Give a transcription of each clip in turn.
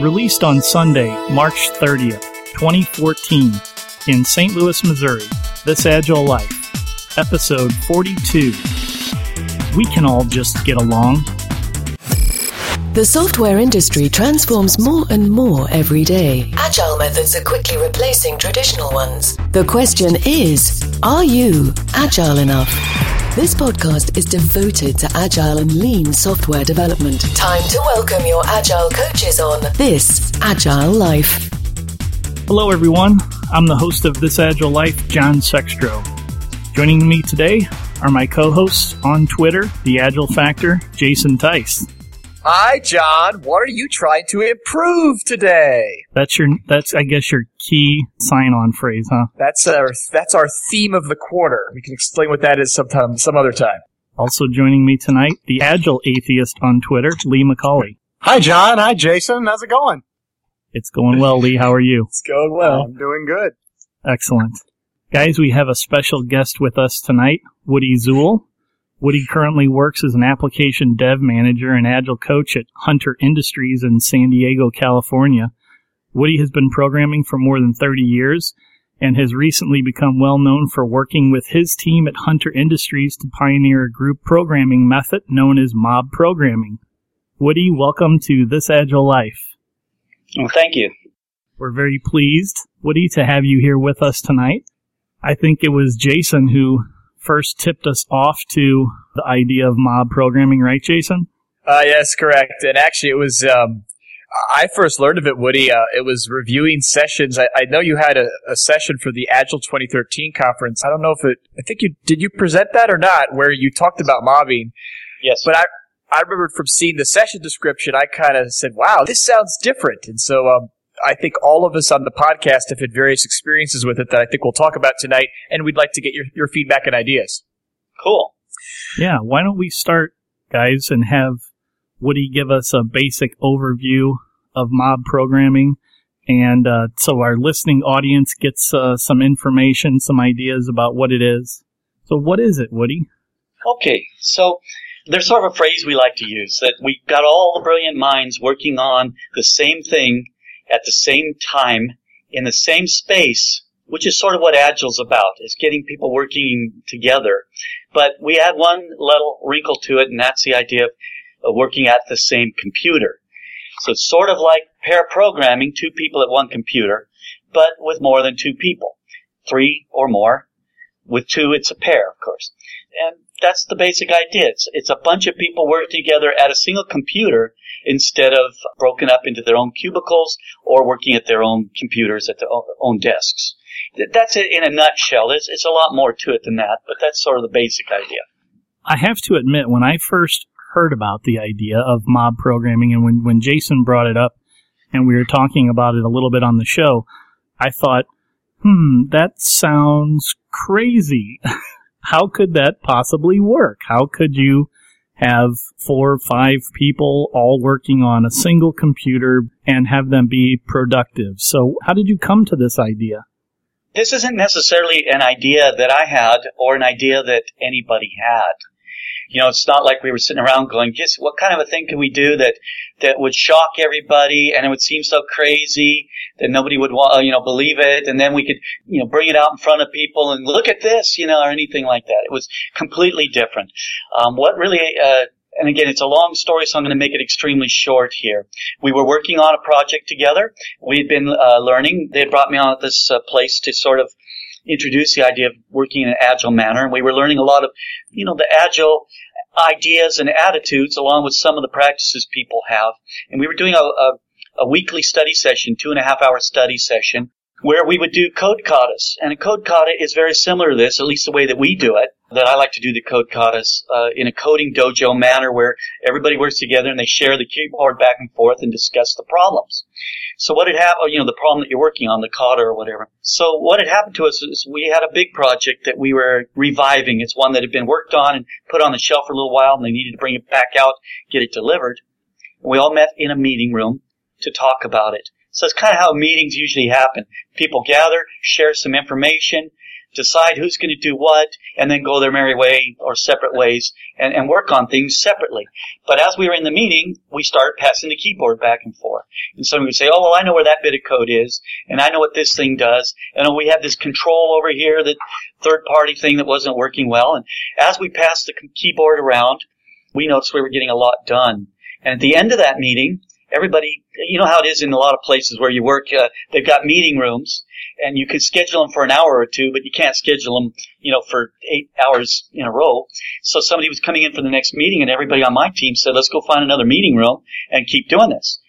Released on Sunday, March 30th, 2014, in St. Louis, Missouri, This Agile Life, Episode 42. We can all just get along. The software industry transforms more and more every day. Agile methods are quickly replacing traditional ones. The question is Are you agile enough? This podcast is devoted to agile and lean software development. Time to welcome your agile coaches on This Agile Life. Hello, everyone. I'm the host of This Agile Life, John Sextro. Joining me today are my co hosts on Twitter, The Agile Factor, Jason Tice. Hi, John. What are you trying to improve today? That's your that's I guess your key sign-on phrase, huh? That's our that's our theme of the quarter. We can explain what that is sometime some other time. Also joining me tonight, the Agile Atheist on Twitter, Lee McCauley. Hi, John. Hi, Jason. How's it going? It's going well, Lee. How are you? It's going well. I'm doing good. Excellent. Guys, we have a special guest with us tonight, Woody Zuill. Woody currently works as an application dev manager and agile coach at Hunter Industries in San Diego, California. Woody has been programming for more than 30 years and has recently become well known for working with his team at Hunter Industries to pioneer a group programming method known as mob programming. Woody, welcome to This Agile Life. Well, thank you. We're very pleased, Woody, to have you here with us tonight. I think it was Jason who first tipped us off to the idea of mob programming, right, Jason? Uh, yes, correct. And actually, it was um, I first learned of it, Woody. Uh, it was reviewing sessions. I, I know you had a, a, session for the Agile 2013 conference. I don't know if it. I think you did. You present that or not? Where you talked about mobbing. Yes. But I I remembered from seeing the session description, I kind of said, "Wow, this sounds different." And so um, I think all of us on the podcast have had various experiences with it that I think we'll talk about tonight, and we'd like to get your, your feedback and ideas. Cool. Yeah, why don't we start, guys, and have Woody give us a basic overview of mob programming, and uh, so our listening audience gets uh, some information, some ideas about what it is. So, what is it, Woody? Okay, so there's sort of a phrase we like to use that we've got all the brilliant minds working on the same thing at the same time in the same space, which is sort of what Agile's about, is getting people working together. But we add one little wrinkle to it, and that's the idea of, working at the same computer. So it's sort of like pair programming, two people at one computer, but with more than two people. Three or more. With two, it's a pair, of course. And that's the basic idea. It's, it's a bunch of people working together at a single computer instead of broken up into their own cubicles or working at their own computers at their own desks. That's it in a nutshell. It's, it's a lot more to it than that, but that's sort of the basic idea. I have to admit, when I first heard about the idea of mob programming and when, when Jason brought it up and we were talking about it a little bit on the show, I thought, hmm, that sounds crazy. How could that possibly work? How could you have four or five people all working on a single computer and have them be productive. So how did you come to this idea? This isn't necessarily an idea that I had or an idea that anybody had you know, it's not like we were sitting around going, just what kind of a thing can we do that, that would shock everybody and it would seem so crazy that nobody would you know, believe it. And then we could, you know, bring it out in front of people and look at this, you know, or anything like that. It was completely different. Um, what really, uh, and again, it's a long story, so I'm going to make it extremely short here. We were working on a project together. We had been uh, learning. They had brought me on at this uh, place to sort of introduced the idea of working in an agile manner, and we were learning a lot of, you know, the agile ideas and attitudes along with some of the practices people have. And we were doing a, a, a weekly study session, two and a half hour study session, where we would do code katas. And a code kata is very similar to this, at least the way that we do it. That I like to do the code katas uh, in a coding dojo manner where everybody works together and they share the keyboard back and forth and discuss the problems. So what had happened, you know, the problem that you're working on, the kata or whatever. So what had happened to us is we had a big project that we were reviving. It's one that had been worked on and put on the shelf for a little while and they needed to bring it back out, get it delivered. And we all met in a meeting room to talk about it. So it's kind of how meetings usually happen. People gather, share some information, decide who's going to do what, and then go their merry way or separate ways and, and work on things separately. But as we were in the meeting, we started passing the keyboard back and forth. And somebody would say, oh, well, I know where that bit of code is, and I know what this thing does, and oh, we have this control over here, that third party thing that wasn't working well. And as we passed the keyboard around, we noticed we were getting a lot done. And at the end of that meeting, everybody, you know how it is in a lot of places where you work, uh, they've got meeting rooms and you can schedule them for an hour or two, but you can't schedule them, you know, for eight hours in a row. So somebody was coming in for the next meeting and everybody on my team said, let's go find another meeting room and keep doing this.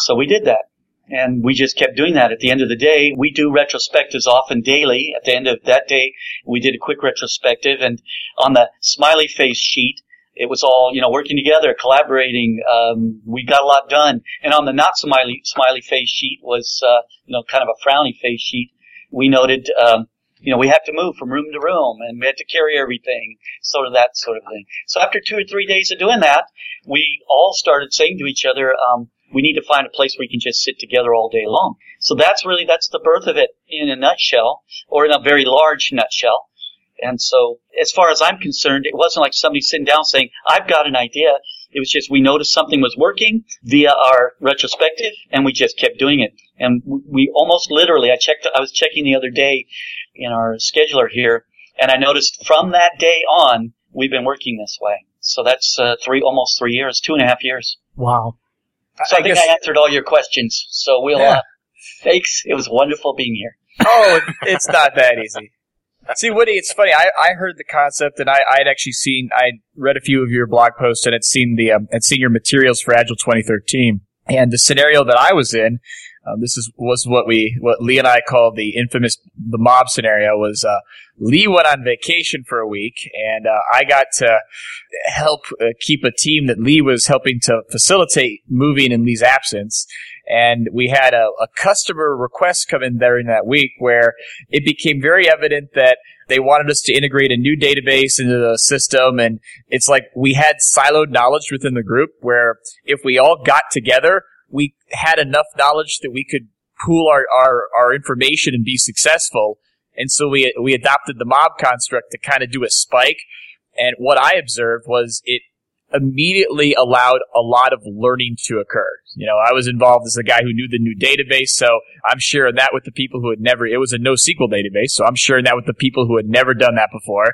So we did that. And we just kept doing that. At the end of the day, we do retrospectives often daily. At the end of that day, we did a quick retrospective and on the smiley face sheet, it was all you know working together, collaborating. Um, we got a lot done. And on the not smiley smiley face sheet was uh, you know kind of a frowny face sheet. We noted um, you know we have to move from room to room and we had to carry everything, sort of that sort of thing. So after two or three days of doing that, we all started saying to each other. Um, we need to find a place where we can just sit together all day long. So that's really, that's the birth of it in a nutshell, or in a very large nutshell. And so, as far as I'm concerned, it wasn't like somebody sitting down saying, I've got an idea. It was just we noticed something was working via our retrospective and we just kept doing it. And we almost literally, I checked, I was checking the other day in our scheduler here and I noticed from that day on, we've been working this way. So that's uh, three, almost three years, two and a half years. Wow. So I, I think guess, I answered all your questions. So we'll, yeah. uh, thanks. It was wonderful being here. Oh, it's not that easy. See, Woody, it's funny. I, I heard the concept, and I I'd actually seen I read a few of your blog posts and had seen the um, had seen your materials for Agile 2013. And the scenario that I was in, um, this is was what we what Lee and I called the infamous the mob scenario. Was uh, Lee went on vacation for a week, and uh, I got to help uh, keep a team that Lee was helping to facilitate moving in Lee's absence and we had a, a customer request come in during that week where it became very evident that they wanted us to integrate a new database into the system. And it's like we had siloed knowledge within the group where if we all got together we had enough knowledge that we could pool our, our, our information and be successful. And so we we adopted the mob construct to kind of do a spike. And what i observed was it immediately allowed a lot of learning to occur. You know, I was involved as a guy who knew the new database, so I'm sharing that with the people who had never, it was a NoSQL database, so I'm sharing that with the people who had never done that before.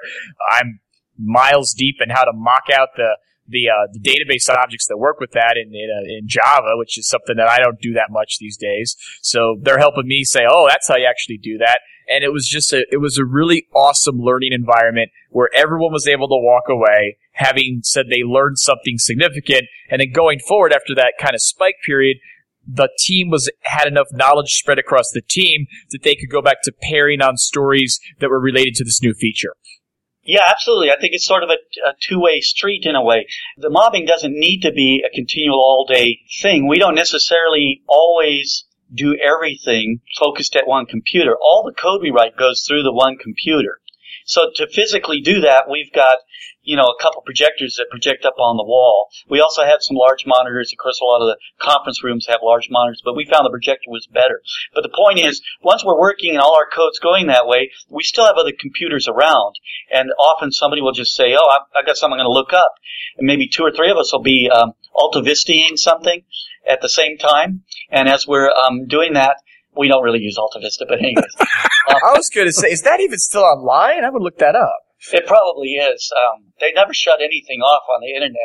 I'm miles deep in how to mock out the, the, uh, the database objects that work with that in in, uh, in, Java, which is something that I don't do that much these days. So they're helping me say, "Oh, that's how you actually do that." And it was just a it was a really awesome learning environment where everyone was able to walk away having said they learned something significant. And then going forward after that kind of spike period, the team was had enough knowledge spread across the team that they could go back to pairing on stories that were related to this new feature. Yeah, absolutely. I think it's sort of a, a two-way street in a way. The mobbing doesn't need to be a continual all-day thing. We don't necessarily always do everything focused at one computer. All the code we write goes through the one computer. So to physically do that, we've got you know, a couple projectors that project up on the wall. We also have some large monitors. Of course, a lot of the conference rooms have large monitors, but we found the projector was better. But the point is, once we're working and all our code's going that way, we still have other computers around. And often somebody will just say, oh, I've, got something I'm going to look up. And maybe two or three of us will be um, AltaVistaing something at the same time. And as we're um, doing that, we don't really use AltaVista, but anyways. Uh, I was going to say, is that even still online? I would look that up. It probably is. Um, they never shut anything off on the internet.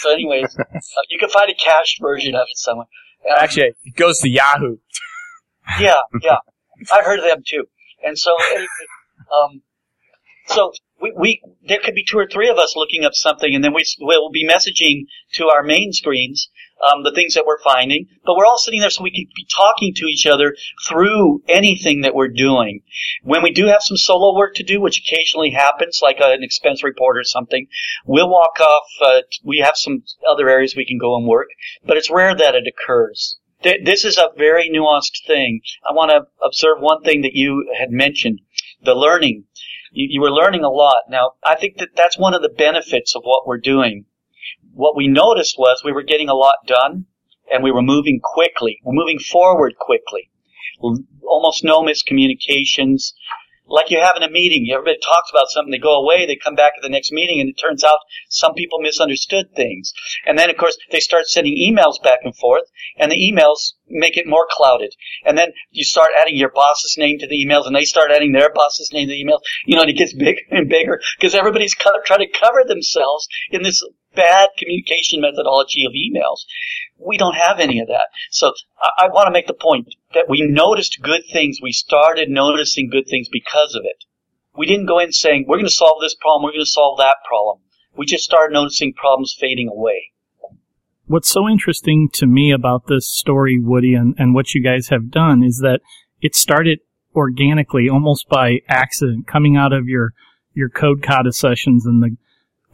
So, anyways, uh, you can find a cached version of it somewhere. Um, Actually, it goes to Yahoo. yeah, yeah. I've heard of them too. And so, anyway, um, so we, we, there could be two or three of us looking up something, and then we will be messaging to our main screens um, the things that we're finding. But we're all sitting there so we can be talking to each other through anything that we're doing. When we do have some solo work to do, which occasionally happens, like an expense report or something, we'll walk off. Uh, we have some other areas we can go and work, but it's rare that it occurs. This is a very nuanced thing. I want to observe one thing that you had mentioned, the learning. You, you were learning a lot. Now, I think that that's one of the benefits of what we're doing what we noticed was we were getting a lot done and we were moving quickly. We're moving forward quickly. Almost no miscommunications. like you have in a meeting. Everybody talks about something, they go away, they come back at the next meeting, and it turns out some people misunderstood things. And then, of course, they start sending emails back and forth, and the emails make it more clouded. And then you start adding your boss's name to the emails, and they start adding their boss's name to the emails. You know, and it gets bigger and bigger because everybody's trying to cover themselves in this bad communication methodology of emails. We don't have any of that. So I, I want to make the point that we noticed good things. We started noticing good things because of it. We didn't go in saying, we're going to solve this problem, we're going to solve that problem. We just started noticing problems fading away. What's so interesting to me about this story, Woody, and, and what you guys have done is that it started organically, almost by accident, coming out of your your code kata sessions and the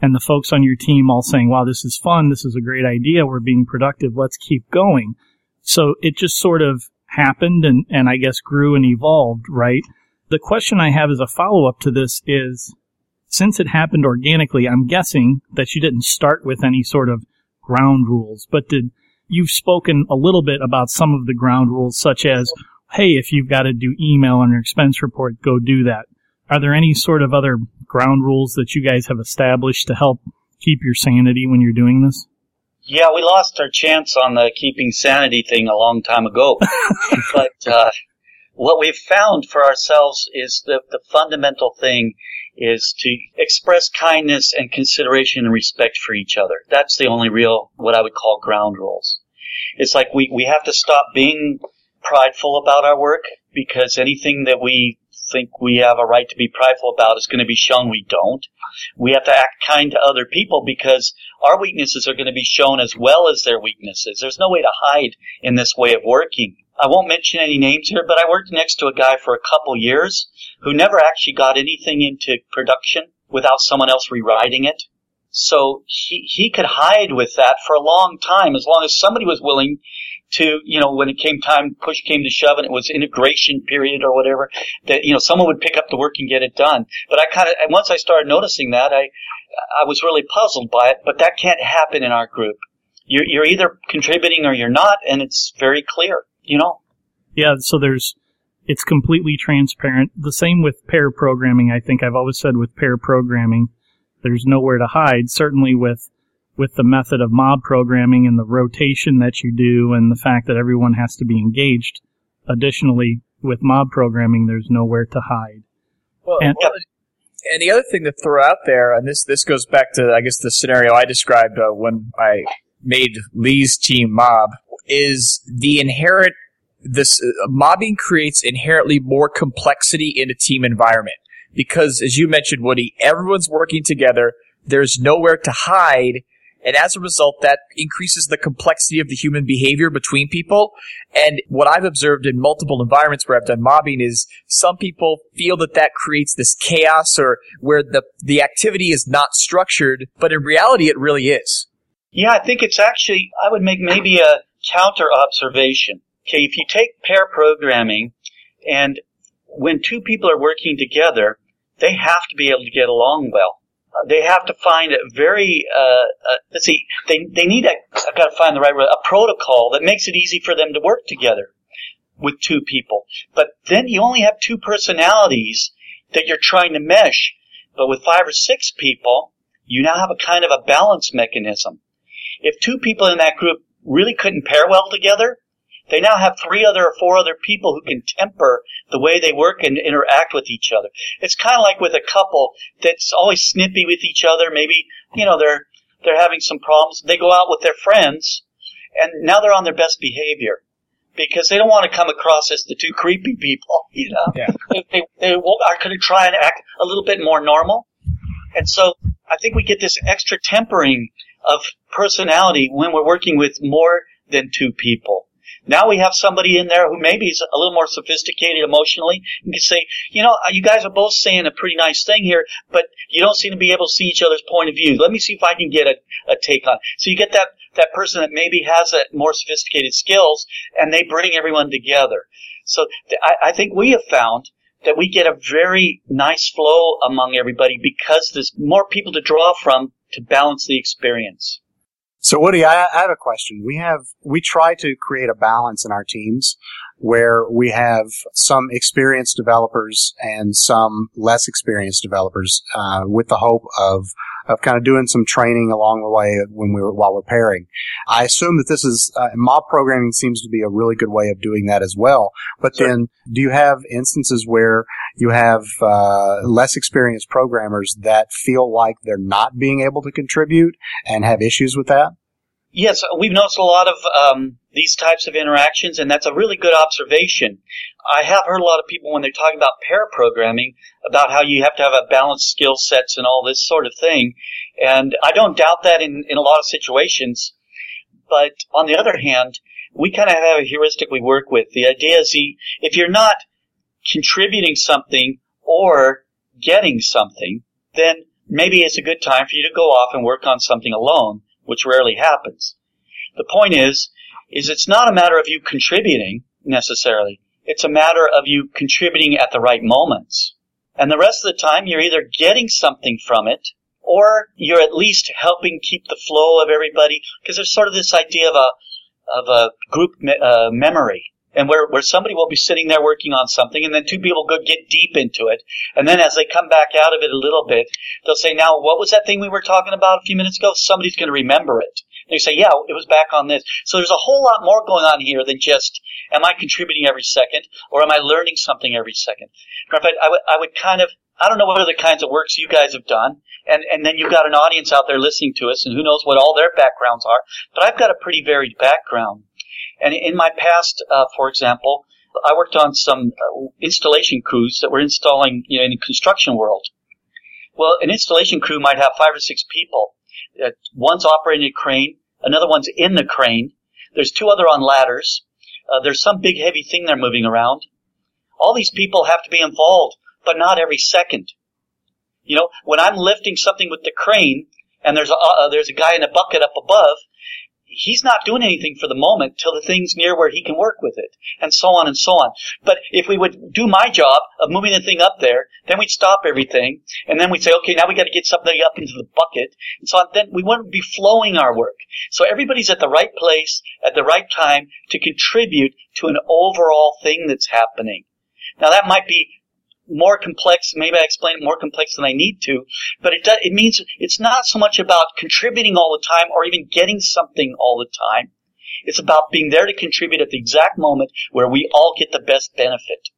and the folks on your team all saying, wow, this is fun. This is a great idea. We're being productive. Let's keep going. So it just sort of happened and, and I guess grew and evolved, right? The question I have as a follow up to this is, since it happened organically, I'm guessing that you didn't start with any sort of ground rules, but did, you've spoken a little bit about some of the ground rules such as, hey, if you've got to do email on your expense report, go do that. Are there any sort of other ground rules that you guys have established to help keep your sanity when you're doing this? Yeah, we lost our chance on the keeping sanity thing a long time ago. but uh, what we've found for ourselves is that the fundamental thing is to express kindness and consideration and respect for each other. That's the only real, what I would call ground rules. It's like we, we have to stop being prideful about our work because anything that we think we have a right to be prideful about is going to be shown we don't. We have to act kind to other people because our weaknesses are going to be shown as well as their weaknesses. There's no way to hide in this way of working. I won't mention any names here, but I worked next to a guy for a couple years who never actually got anything into production without someone else rewriting it. So he, he could hide with that for a long time as long as somebody was willing to, you know, when it came time, push came to shove and it was integration period or whatever, that, you know, someone would pick up the work and get it done. But I kind of, once I started noticing that, I, I was really puzzled by it, but that can't happen in our group. You're, you're either contributing or you're not, and it's very clear, you know? Yeah, so there's, it's completely transparent. The same with pair programming. I think I've always said with pair programming, there's nowhere to hide. Certainly with with the method of mob programming and the rotation that you do and the fact that everyone has to be engaged. Additionally, with mob programming, there's nowhere to hide. Well, and, well, and the other thing to throw out there, and this this goes back to I guess the scenario I described uh, when I made Lee's team mob, is the inherent this uh, mobbing creates inherently more complexity in a team environment because, as you mentioned, Woody, everyone's working together. There's nowhere to hide, and as a result, that increases the complexity of the human behavior between people. And what I've observed in multiple environments where I've done mobbing is some people feel that that creates this chaos or where the, the activity is not structured, but in reality, it really is. Yeah, I think it's actually, I would make maybe a counter observation. Okay, if you take pair programming and when two people are working together, they have to be able to get along well they have to find a very uh, uh, let's see they they need a I've got to find the right word a protocol that makes it easy for them to work together with two people. But then you only have two personalities that you're trying to mesh. But with five or six people, you now have a kind of a balance mechanism. If two people in that group really couldn't pair well together, they now have three other or four other people who can temper the way they work and interact with each other. It's kind of like with a couple that's always snippy with each other. Maybe, you know, they're, they're having some problems. They go out with their friends and now they're on their best behavior because they don't want to come across as the two creepy people, you know. Yeah. They, they, they are going to try and act a little bit more normal. And so I think we get this extra tempering of personality when we're working with more than two people. Now we have somebody in there who maybe is a little more sophisticated emotionally and can say, you know, you guys are both saying a pretty nice thing here, but you don't seem to be able to see each other's point of view. Let me see if I can get a, a take on. So you get that that person that maybe has a more sophisticated skills, and they bring everyone together. So th- I, I think we have found that we get a very nice flow among everybody because there's more people to draw from to balance the experience. So Woody, I, I have a question. We have, we try to create a balance in our teams where we have some experienced developers and some less experienced developers, uh, with the hope of of kind of doing some training along the way when we were while we're pairing. I assume that this is uh, mob programming seems to be a really good way of doing that as well. But sure. then, do you have instances where you have uh, less experienced programmers that feel like they're not being able to contribute and have issues with that? Yes, we've noticed a lot of um, these types of interactions, and that's a really good observation. I have heard a lot of people when they're talking about pair programming about how you have to have a balanced skill sets and all this sort of thing, and I don't doubt that in, in a lot of situations. But on the other hand, we kind of have a heuristic we work with. The idea is if you're not contributing something or getting something, then maybe it's a good time for you to go off and work on something alone which rarely happens. The point is, is it's not a matter of you contributing necessarily. It's a matter of you contributing at the right moments. And the rest of the time, you're either getting something from it, or you're at least helping keep the flow of everybody, because there's sort of this idea of a, of a group me- uh, memory and where, where somebody will be sitting there working on something and then two people go get deep into it. And then as they come back out of it a little bit, they'll say, now what was that thing we were talking about a few minutes ago? Somebody's going to remember it. And they say, yeah, it was back on this. So there's a whole lot more going on here than just, am I contributing every second or am I learning something every second? In fact, I would, I would kind of, I don't know what other kinds of works you guys have done. And, and then you've got an audience out there listening to us and who knows what all their backgrounds are. But I've got a pretty varied background. And in my past, uh, for example, I worked on some uh, installation crews that were installing you know, in the construction world. Well, an installation crew might have five or six people. Uh, one's operating a crane, another one's in the crane. There's two other on ladders. Uh, there's some big heavy thing they're moving around. All these people have to be involved, but not every second. You know, when I'm lifting something with the crane, and there's a uh, there's a guy in a bucket up above, he's not doing anything for the moment till the thing's near where he can work with it, and so on and so on. But if we would do my job of moving the thing up there, then we'd stop everything, and then we'd say, okay, now we got to get something up into the bucket, and so on. Then we wouldn't be flowing our work. So everybody's at the right place at the right time to contribute to an overall thing that's happening. Now that might be more complex. Maybe I explain it more complex than I need to, but it does, it means it's not so much about contributing all the time or even getting something all the time. It's about being there to contribute at the exact moment where we all get the best benefit.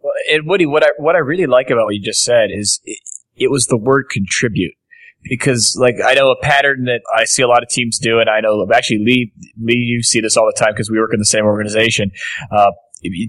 Well, and Woody, what I what I really like about what you just said is it, it was the word contribute because like I know a pattern that I see a lot of teams do, and I know actually Lee Lee you see this all the time because we work in the same organization. Uh,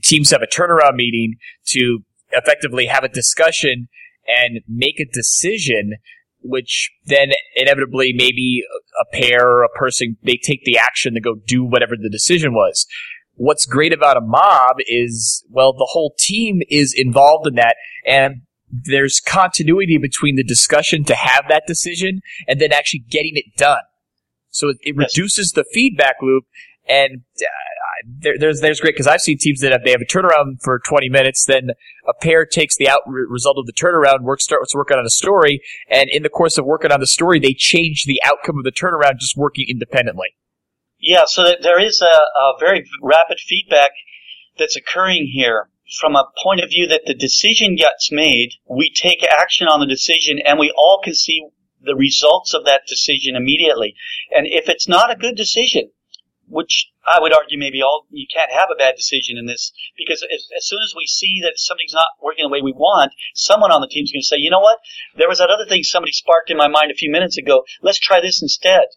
teams have a turnaround meeting to effectively have a discussion and make a decision which then inevitably maybe a pair or a person they take the action to go do whatever the decision was. What's great about a mob is well the whole team is involved in that and there's continuity between the discussion to have that decision and then actually getting it done. So it, it reduces the feedback loop and uh, there, there's there's great because I've seen teams that have they have a turnaround for 20 minutes, then a pair takes the out result of the turnaround, work starts working on a story, and in the course of working on the story, they change the outcome of the turnaround just working independently. Yeah, so there is a, a very rapid feedback that's occurring here from a point of view that the decision gets made, we take action on the decision, and we all can see the results of that decision immediately. And if it's not a good decision, which I would argue maybe all you can't have a bad decision in this because as, as, soon as we see that something's not working the way we want, someone on the team's going to say, you know what, there was that other thing somebody sparked in my mind a few minutes ago. Let's try this instead.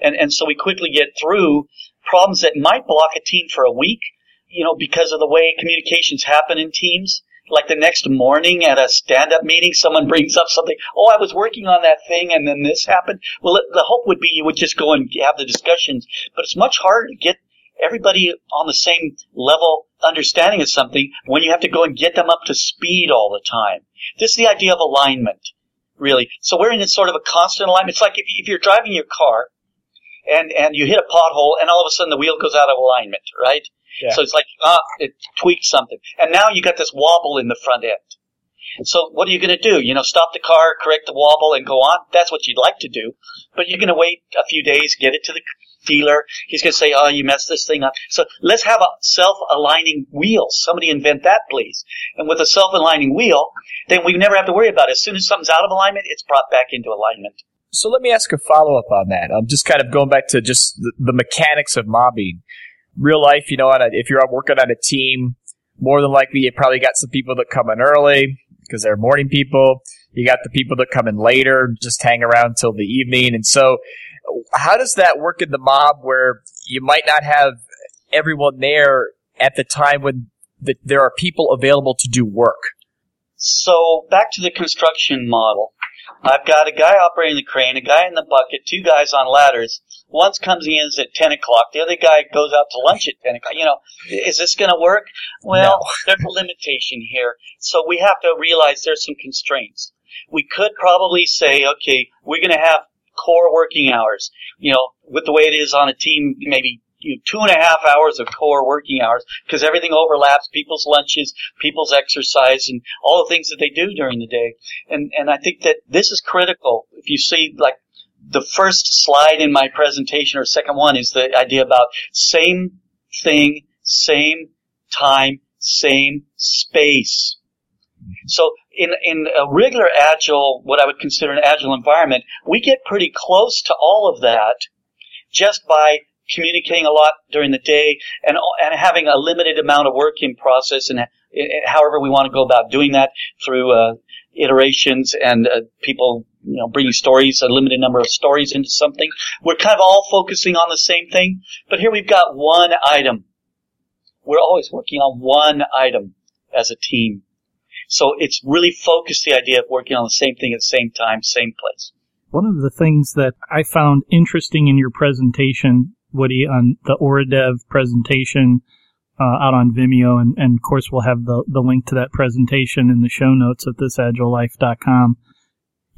And and so we quickly get through problems that might block a team for a week, you know, because of the way communications happen in teams like the next morning at a stand-up meeting, someone brings up something. Oh, I was working on that thing, and then this happened. Well, it, the hope would be you would just go and have the discussions, but it's much harder to get everybody on the same level understanding of something when you have to go and get them up to speed all the time. This is the idea of alignment, really. So we're in this sort of a constant alignment. It's like if, if you're driving your car and and you hit a pothole, and all of a sudden the wheel goes out of alignment, right? Yeah. So it's like, ah, it tweaked something. And now you got this wobble in the front end. So what are you going to do? You know, stop the car, correct the wobble, and go on? That's what you'd like to do. But you're going to wait a few days, get it to the dealer. He's going to say, "Oh, you messed this thing up." So let's have a self-aligning wheel. Somebody invent that, please. And with a self-aligning wheel, then we never have to worry about it. As soon as something's out of alignment, it's brought back into alignment. So let me ask a follow up on that. I'm just kind of going back to just the, the mechanics of mobbing. Real life, you know, a, if you're working on a team, more than likely you probably got some people that come in early because they're morning people. You got the people that come in later, just hang around till the evening. And so, how does that work in the mob where you might not have everyone there at the time when the, there are people available to do work? So back to the construction model. I've got a guy operating the crane, a guy in the bucket, two guys on ladders. One's comes in is at 10 o'clock. The other guy goes out to lunch at 10 o'clock. You know, is this going to work? Well, no. there's a limitation here. So we have to realize there's some constraints. We could probably say, okay, we're going to have core working hours. You know, with the way it is on a team, maybe you know, two and a half hours of core working hours because everything overlaps people's lunches, people's exercise, and all the things that they do during the day. And and I think that this is critical. If you see like the first slide in my presentation or second one is the idea about same thing, same time, same space. So in, in a regular agile, what I would consider an agile environment, we get pretty close to all of that just by communicating a lot during the day and, and having a limited amount of work in process and, however we want to go about doing that through uh, iterations and uh, people you know bringing stories a limited number of stories into something. We're kind of all focusing on the same thing but here we've got one item. We're always working on one item as a team. So it's really focused the idea of working on the same thing at the same time same place. One of the things that I found interesting in your presentation Woody on the Øredev presentation uh, out on Vimeo, and, and of course we'll have the, the link to that presentation in the show notes at thisagilelife.com.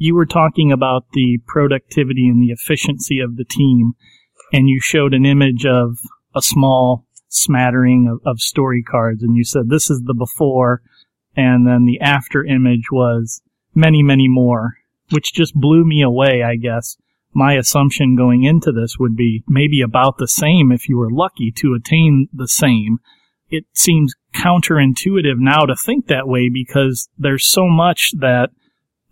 You were talking about the productivity and the efficiency of the team, and you showed an image of a small smattering of, of story cards, and you said this is the before, and then the after image was many, many more, which just blew me away, I guess my assumption going into this would be maybe about the same if you were lucky to attain the same. It seems counterintuitive now to think that way because there's so much that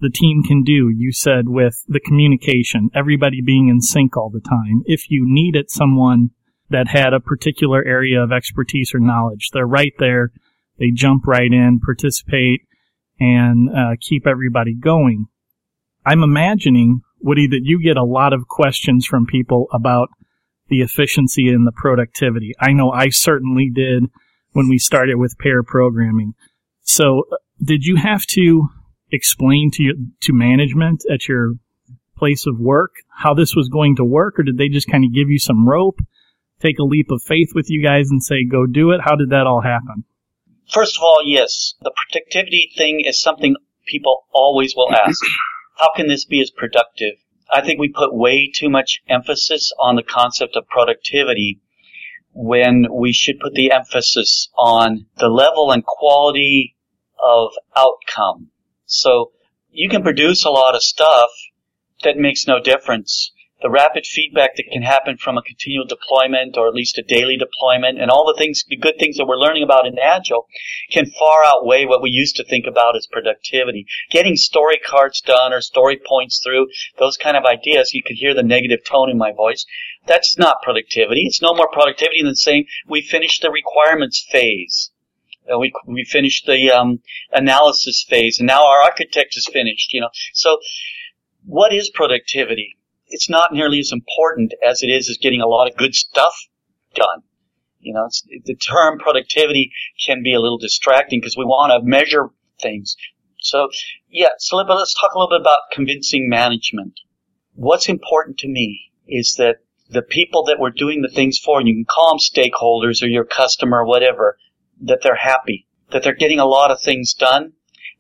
the team can do. You said with the communication, everybody being in sync all the time. If you needed someone that had a particular area of expertise or knowledge, they're right there. They jump right in, participate, and uh, keep everybody going. I'm imagining Woody, that you get a lot of questions from people about the efficiency and the productivity. I know I certainly did when we started with pair programming. So, uh, did you have to explain to you, to management at your place of work how this was going to work, or did they just kind of give you some rope, take a leap of faith with you guys, and say go do it? How did that all happen? First of all, yes, the productivity thing is something people always will ask how can this be as productive? I think we put way too much emphasis on the concept of productivity when we should put the emphasis on the level and quality of outcome. So you can produce a lot of stuff that makes no difference the rapid feedback that can happen from a continual deployment or at least a daily deployment and all the things, the good things that we're learning about in Agile can far outweigh what we used to think about as productivity. Getting story cards done or story points through, those kind of ideas, you could hear the negative tone in my voice. That's not productivity. It's no more productivity than saying we finished the requirements phase. Uh, we we finished the um, analysis phase, and now our architect is finished. You know, so what is productivity? it's not nearly as important as it is as getting a lot of good stuff done. You know, the term productivity can be a little distracting because we want to measure things. So, yeah, so let's talk a little bit about convincing management. What's important to me is that the people that we're doing the things for, and you can call them stakeholders or your customer or whatever, that they're happy, that they're getting a lot of things done,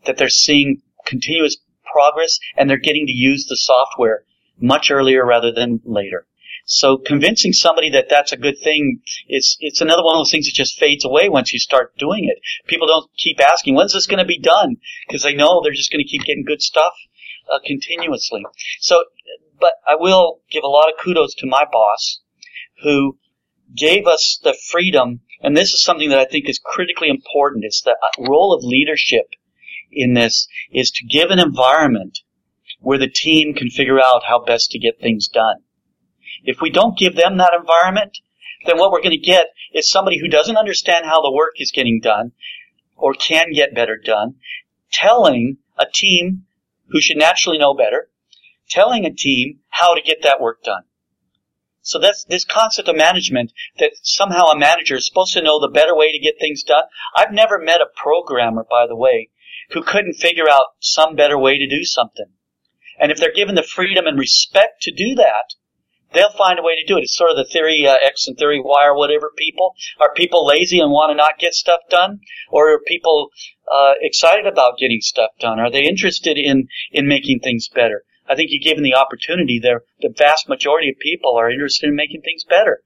that they're seeing continuous progress, and they're getting to use the software much earlier rather than later. So convincing somebody that that's a good thing, it's, it's another one of those things that just fades away once you start doing it. People don't keep asking, when's this going to be done? Because they know they're just going to keep getting good stuff uh, continuously. So, but I will give a lot of kudos to my boss who gave us the freedom, and this is something that I think is critically important. It's the role of leadership in this is to give an environment where the team can figure out how best to get things done. If we don't give them that environment, then what we're going to get is somebody who doesn't understand how the work is getting done or can get better done, telling a team who should naturally know better, telling a team how to get that work done. So that's this concept of management that somehow a manager is supposed to know the better way to get things done. I've never met a programmer, by the way, who couldn't figure out some better way to do something. And if they're given the freedom and respect to do that, they'll find a way to do it. It's sort of the theory uh, X and theory Y or whatever people. Are people lazy and want to not get stuff done? Or are people uh, excited about getting stuff done? Are they interested in, in making things better? I think you give them the opportunity there, the vast majority of people are interested in making things better.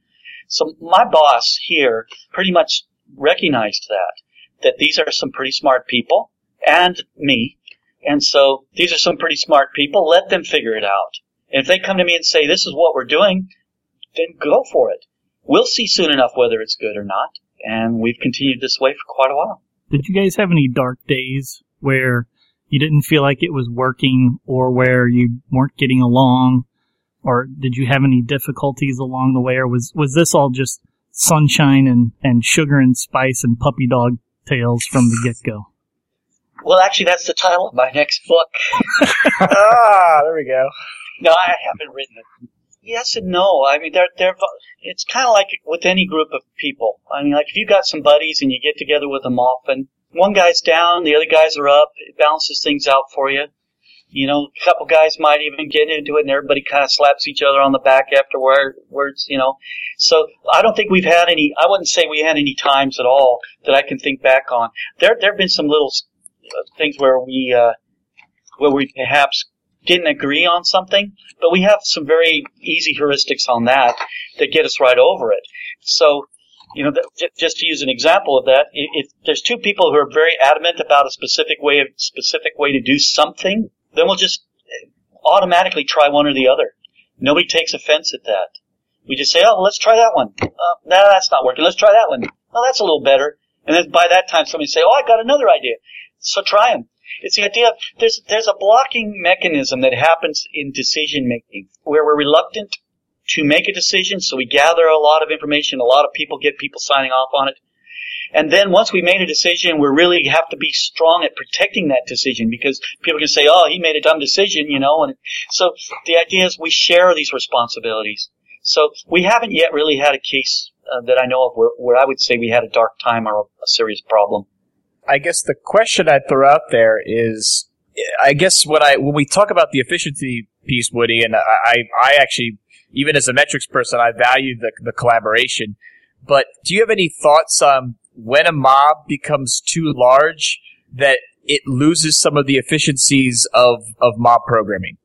So my boss here pretty much recognized that, that these are some pretty smart people and me. And so these are some pretty smart people. Let them figure it out. And if they come to me and say, this is what we're doing, then go for it. We'll see soon enough whether it's good or not. And we've continued this way for quite a while. Did you guys have any dark days where you didn't feel like it was working or where you weren't getting along? Or did you have any difficulties along the way? Or was, was this all just sunshine and, and sugar and spice and puppy dog tails from the get go? Well, actually, that's the title of my next book. ah, there we go. No, I haven't written it. Yes and no. I mean, they're, they're, it's kind of like with any group of people. I mean, like if you've got some buddies and you get together with them often, one guy's down, the other guys are up, it balances things out for you. You know, a couple guys might even get into it and everybody kind of slaps each other on the back afterwards, you know. So I don't think we've had any, I wouldn't say we had any times at all that I can think back on. There, there have been some little things where we, uh, where we perhaps didn't agree on something, but we have some very easy heuristics on that that get us right over it. So, you know, just to use an example of that, if there's two people who are very adamant about a specific way of specific way to do something, then we'll just automatically try one or the other. Nobody takes offense at that. We just say, "Oh, let's try that one." Uh, no, that's not working. Let's try that one. Oh, that's a little better. And then by that time, somebody say, "Oh, I got another idea." So try them. It's the idea of there's there's a blocking mechanism that happens in decision making where we're reluctant to make a decision, so we gather a lot of information, a lot of people get people signing off on it. And then once we made a decision, we really have to be strong at protecting that decision because people can say, "Oh, he made a dumb decision," you know. And so the idea is we share these responsibilities. So we haven't yet really had a case uh, that I know of where, where I would say we had a dark time or a, a serious problem. I guess the question I'd throw out there is, I guess when I when we talk about the efficiency piece, Woody, and I I actually even as a metrics person, I value the the collaboration. But do you have any thoughts on when a mob becomes too large that it loses some of the efficiencies of of mob programming?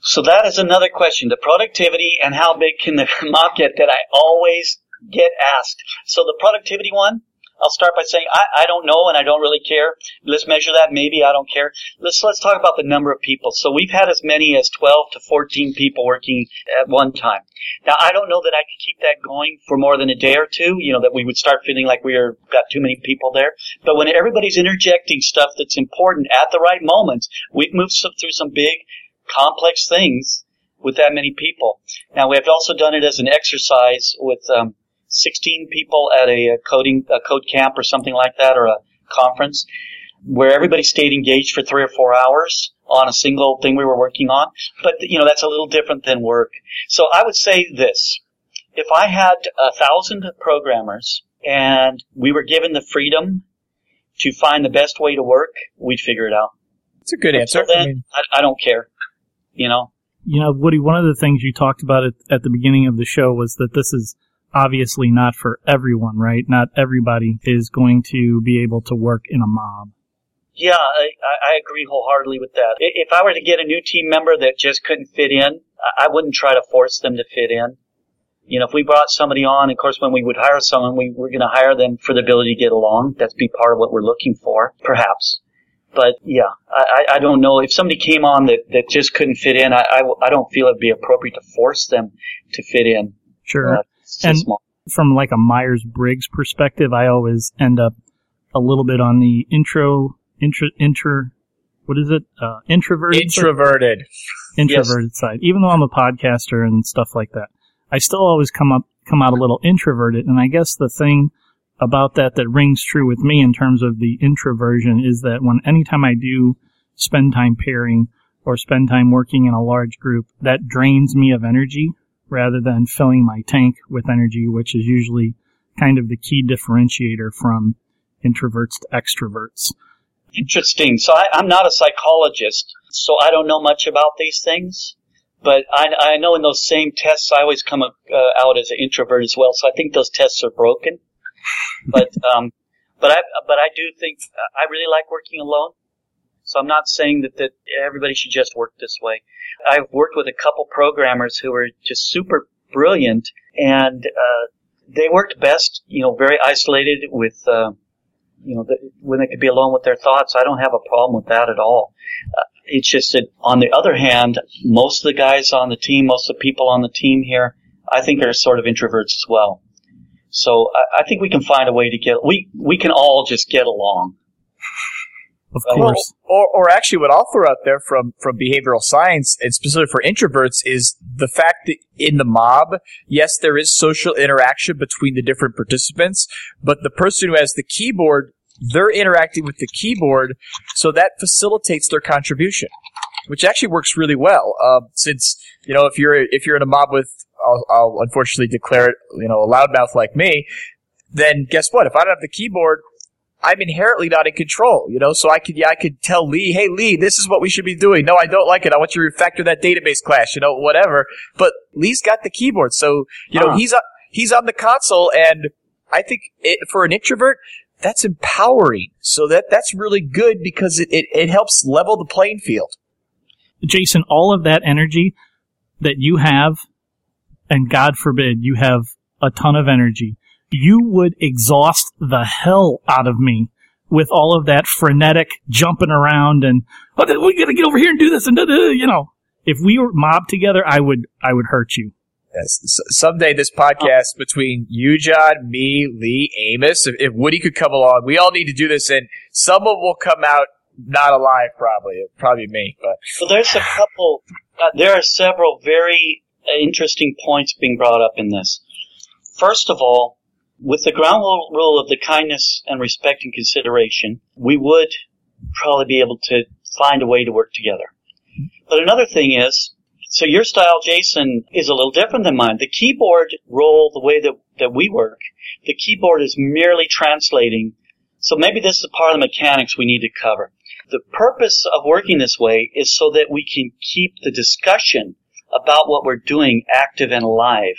So that is another question: the productivity and how big can the mob get that I always get asked. So the productivity one, I'll start by saying I, I don't know and I don't really care. Let's measure that. Maybe I don't care. Let's let's talk about the number of people. So we've had as many as 12 to 14 people working at one time. Now I don't know that I could keep that going for more than a day or two. You know that we would start feeling like we are got too many people there. But when everybody's interjecting stuff that's important at the right moments, we've moved some, through some big complex things with that many people. Now we have also done it as an exercise with. Um, 16 people at a, coding a code camp or something like that or a conference where everybody stayed engaged for three or four hours on a single thing we were working on. But, you know, that's a little different than work. So I would say this. If I had a thousand programmers and we were given the freedom to find the best way to work, we'd figure it out. It's a good answer. So then, I, mean, I, I don't care. You know? You know, Woody, one of the things you talked about at, at the beginning of the show was that this is obviously not for everyone, right? Not everybody is going to be able to work in a mob. Yeah, I, I agree wholeheartedly with that. If I were to get a new team member that just couldn't fit in, I wouldn't try to force them to fit in. You know, if we brought somebody on, of course, when we would hire someone, we were going to hire them for the ability to get along. That's be part of what we're looking for, perhaps. But yeah, I, I don't know if somebody came on that, that just couldn't fit in. I, I, I don't feel it'd be appropriate to force them to fit in. Sure. Uh, It's And- small. From like a Myers Briggs perspective, I always end up a little bit on the intro, intra, inter, what is it? Uh, introverted. side? Introverted. introverted side. Even though I'm a podcaster and stuff like that, I still always come up come out a little introverted. And I guess the thing about that that rings true with me in terms of the introversion is that when anytime I do spend time pairing or spend time working in a large group, that drains me of energy rather than filling my tank with energy, which is usually kind of the key differentiator from introverts to extroverts. Interesting. So I, I'm not a psychologist, so I don't know much about these things. But I, I know in those same tests, I always come uh, out as an introvert as well. So I think those tests are broken. But um, but I but I do think I really like working alone. So I'm not saying that that everybody should just work this way. I've worked with a couple programmers who were just super brilliant, and uh, they worked best, you know, very isolated with. Uh, you know, the, when they could be alone with their thoughts, I don't have a problem with that at all. Uh, it's just that on the other hand, most of the guys on the team, most of the people on the team here, I think are sort of introverts as well. So I, I think we can find a way to get, we, we can all just get along. Of course. Or, or actually, what I'll throw out there from, from behavioral science, and specifically for introverts, is the fact that in the mob, yes, there is social interaction between the different participants, but the person who has the keyboard, they're interacting with the keyboard, so that facilitates their contribution, which actually works really well. Uh, since you know, if you're if you're in a mob with, I'll, I'll unfortunately declare it, you know, a loudmouth like me, then guess what? If I don't have the keyboard, I'm inherently not in control, you know, so I could, yeah, I could tell Lee, hey Lee, this is what we should be doing. No, I don't like it. I want you to refactor that database clash, you know, whatever. But Lee's got the keyboard, so, you know, Ah. he's, on- he's on the console and I think it, for an introvert, that's empowering. So that, that's really good because it, it, it helps level the playing field. Jason, all of that energy that you have, and God forbid you have a ton of energy, you would exhaust the hell out of me with all of that frenetic jumping around and oh, we gotta get over here and do this and da, da, you know. If we were mobbed together, I would I would hurt you. Yes. S- someday this podcast between you, John, me, Lee, Amos, if, if Woody could come along, we all need to do this and someone will come out not alive probably. It'd probably me, but Well, there's a couple, uh, there are several very uh, interesting points being brought up in this. First of all, with the ground rule of the kindness and respect and consideration, we would probably be able to find a way to work together. But another thing is, so your style, Jason, is a little different than mine. The keyboard role, the way that, that we work, the keyboard is merely translating. So maybe this is part of the mechanics we need to cover. The purpose of working this way is so that we can keep the discussion about what we're doing active and alive.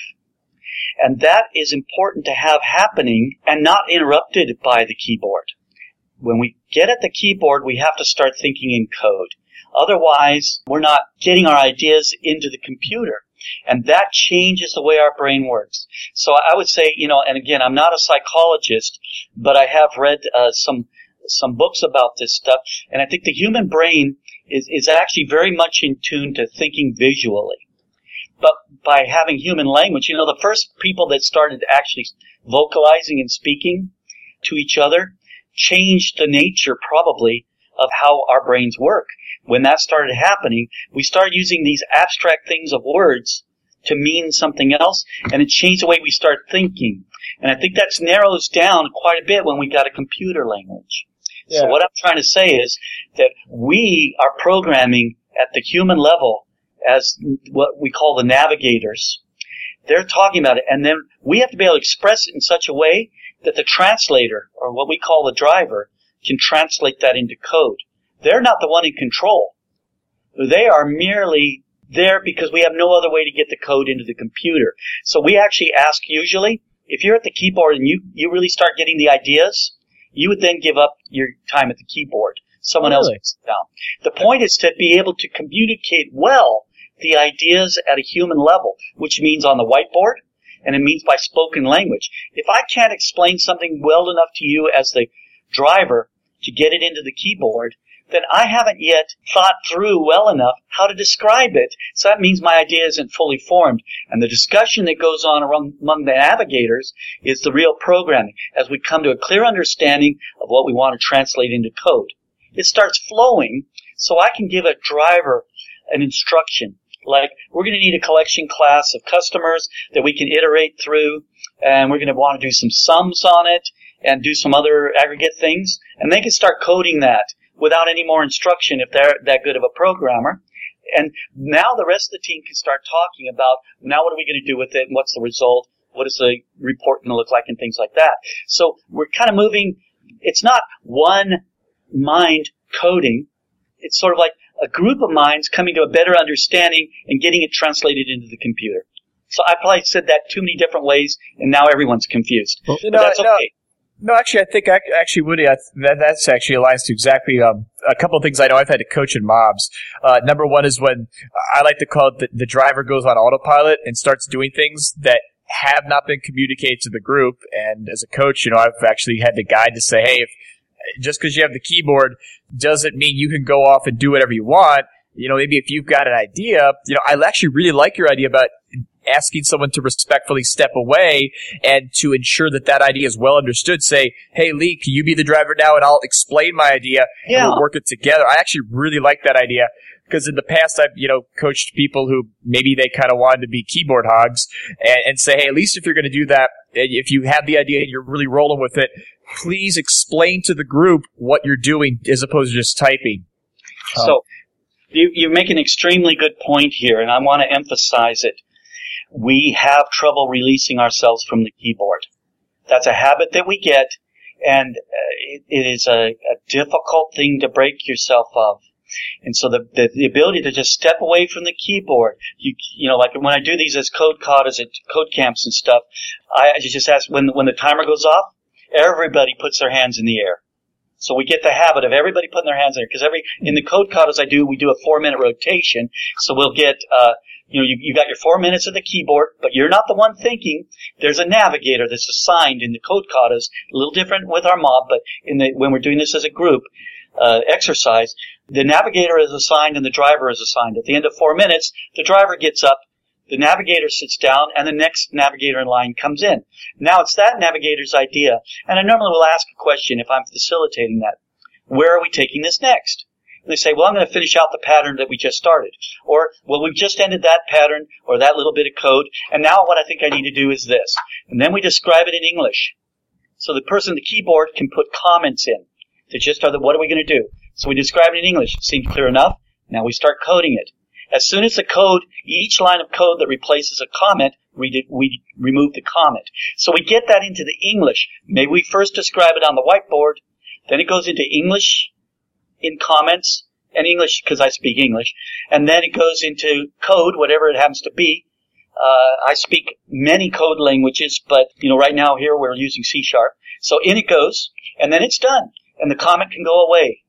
And that is important to have happening and not interrupted by the keyboard. When we get at the keyboard, we have to start thinking in code. Otherwise, we're not getting our ideas into the computer. And that changes the way our brain works. So I would say, you know, and again, I'm not a psychologist, but I have read uh, some some books about this stuff, and I think the human brain is, is actually very much in tune to thinking visually. But by having human language, you know, the first people that started actually vocalizing and speaking to each other changed the nature probably of how our brains work. When that started happening, we started using these abstract things of words to mean something else, and it changed the way we start thinking. And I think that narrows down quite a bit when we got a computer language. So what I'm trying to say is that we are programming at the human level as what we call the navigators. They're talking about it, and then we have to be able to express it in such a way that the translator, or what we call the driver, can translate that into code. They're not the one in control. They are merely there because we have no other way to get the code into the computer. So we actually ask usually, if you're at the keyboard and you, you really start getting the ideas, you would then give up your time at the keyboard. Someone else Really? puts it down. The point is to be able to communicate well the ideas at a human level, which means on the whiteboard, and it means by spoken language. If I can't explain something well enough to you as the driver to get it into the keyboard, then I haven't yet thought through well enough how to describe it. So that means my idea isn't fully formed. And the discussion that goes on among the navigators is the real programming as we come to a clear understanding of what we want to translate into code. It starts flowing so I can give a driver an instruction. Like, we're going to need a collection class of customers that we can iterate through, and we're going to want to do some sums on it and do some other aggregate things, and they can start coding that without any more instruction if they're that good of a programmer. And now the rest of the team can start talking about now what are we going to do with it and what's the result? What is the report going to look like and things like that. So we're kind of moving, it's not one mind coding. It's sort of like a group of minds coming to a better understanding and getting it translated into the computer. So I probably said that too many different ways, and now everyone's confused. Well, no, that's okay. No, actually, I think actually, Woody, I, that that's actually aligns to exactly um, a couple of things I know I've had to coach in mobs. Uh, number one is when I like to call it the, the driver goes on autopilot and starts doing things that have not been communicated to the group. And as a coach, you know, I've actually had to guide to say, hey, if just because you have the keyboard doesn't mean you can go off and do whatever you want. You know, maybe if you've got an idea, you know, I actually really like your idea about asking someone to respectfully step away and to ensure that that idea is well understood. Say, hey, Lee, can you be the driver now and I'll explain my idea yeah. and we'll work it together. I actually really like that idea because in the past I've, you know, coached people who maybe they kind of wanted to be keyboard hogs and, and say, hey, at least if you're going to do that, if you have the idea and you're really rolling with it, please explain to the group what you're doing as opposed to just typing. So, um, you, you make an extremely good point here, and I want to emphasize it. We have trouble releasing ourselves from the keyboard. That's a habit that we get, and uh, it, it is a, a difficult thing to break yourself of. And so the, the, the, ability to just step away from the keyboard, you, you know, like when I do these as code as at code camps and stuff, I, I just ask when, when the timer goes off, everybody puts their hands in the air. So we get the habit of everybody putting their hands in there because every in the code katas I do, we do a four minute rotation. So we'll get, uh, you know, you, you got your four minutes of the keyboard, but you're not the one thinking. There's a navigator that's assigned in the code katas. A little different with our mob, but in the when we're doing this as a group uh, exercise, the navigator is assigned and the driver is assigned. At the end of four minutes, the driver gets up the navigator sits down and the next navigator in line comes in. Now it's that navigator's idea. And I normally will ask a question if I'm facilitating that. Where are we taking this next? And they say, well, I'm going to finish out the pattern that we just started. Or, well, we've just ended that pattern or that little bit of code. And now what I think I need to do is this. And then we describe it in English. So the person at the keyboard can put comments in that just the, what are we going to do? So we describe it in English. Seems clear enough. Now we start coding it. As soon as the code, each line of code that replaces a comment, we, did, we remove the comment. So we get that into the English. Maybe we first describe it on the whiteboard, then it goes into English in comments, and English because I speak English, and then it goes into code, whatever it happens to be. Uh, I speak many code languages, but you know, right now here we're using C sharp. So in it goes, and then it's done, and the comment can go away.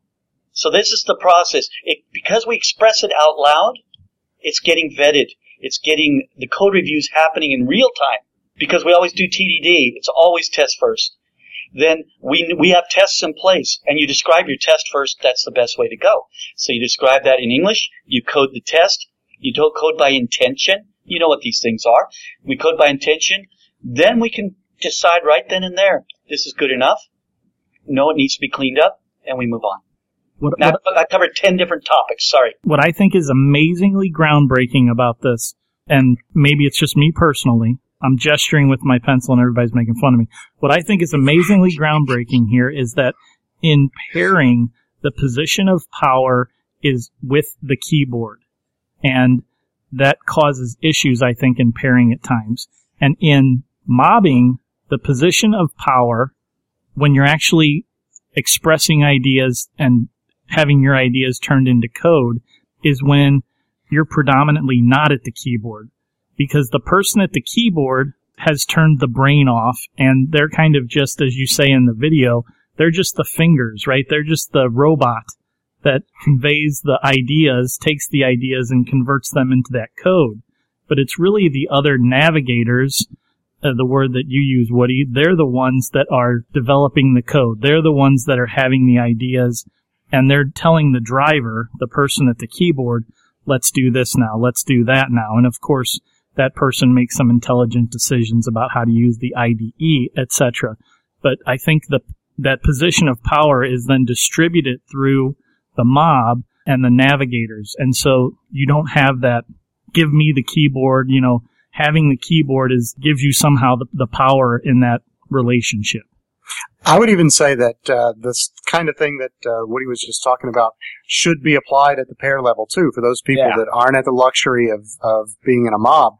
So this is the process. It, because we express it out loud, it's getting vetted. It's getting the code reviews happening in real time because we always do TDD. It's always test first. Then we, we have tests in place and you describe your test first. That's the best way to go. So you describe that in English. You code the test. You don't code by intention. You know what these things are. We code by intention. Then we can decide right then and there. This is good enough. No, it needs to be cleaned up and we move on. What, now, what, I covered 10 different topics. Sorry. What I think is amazingly groundbreaking about this, and maybe it's just me personally, I'm gesturing with my pencil and everybody's making fun of me. What I think is amazingly groundbreaking here is that in pairing, the position of power is with the keyboard. And that causes issues, I think, in pairing at times. And in mobbing, the position of power, when you're actually expressing ideas and having your ideas turned into code is when you're predominantly not at the keyboard because the person at the keyboard has turned the brain off and they're kind of just, as you say in the video, they're just the fingers, right? They're just the robot that conveys the ideas, takes the ideas and converts them into that code. But it's really the other navigators, uh, the word that you use, Woody, they're the ones that are developing the code. They're the ones that are having the ideas and they're telling the driver, the person at the keyboard, let's do this now, let's do that now. And of course, that person makes some intelligent decisions about how to use the IDE, etc. But I think the that position of power is then distributed through the mob and the navigators. And so you don't have that give me the keyboard, you know, having the keyboard is gives you somehow the, the power in that relationship. I would even say that uh, this kind of thing that uh, Woody was just talking about should be applied at the pair level too. For those people Yeah. that aren't at the luxury of, of being in a mob,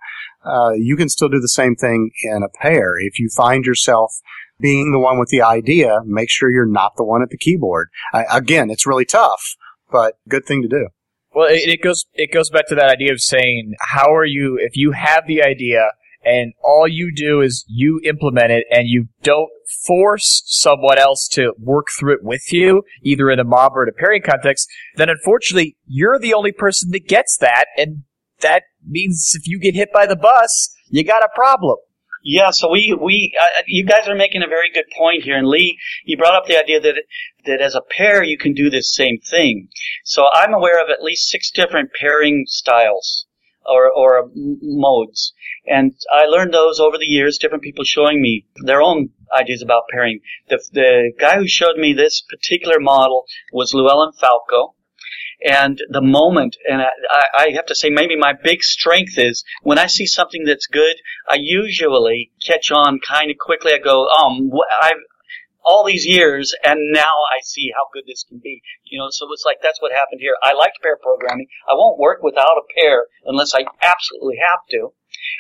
uh, you can still do the same thing in a pair. If you find yourself being the one with the idea, make sure you're not the one at the keyboard. I, again, it's really tough, but good thing to do. Well, it, it goes it goes back to that idea of saying, how are you if you have the idea and all you do is you implement it and you don't force someone else to work through it with you, either in a mob or in a pairing context, then unfortunately you're the only person that gets that, and that means if you get hit by the bus, you got a problem. Yeah, so we we uh, you guys are making a very good point here, and Lee, you brought up the idea that that as a pair you can do this same thing. So I'm aware of at least six different pairing styles or or modes, and I learned those over the years. Different people showing me their own ideas about pairing. The the guy who showed me this particular model was Llewellyn Falco. And the moment, and I, I have to say, maybe my big strength is when I see something that's good, I usually catch on kind of quickly. I go, um, I've all these years, and now I see how good this can be. You know, so it's like that's what happened here. I liked pair programming. I won't work without a pair unless I absolutely have to.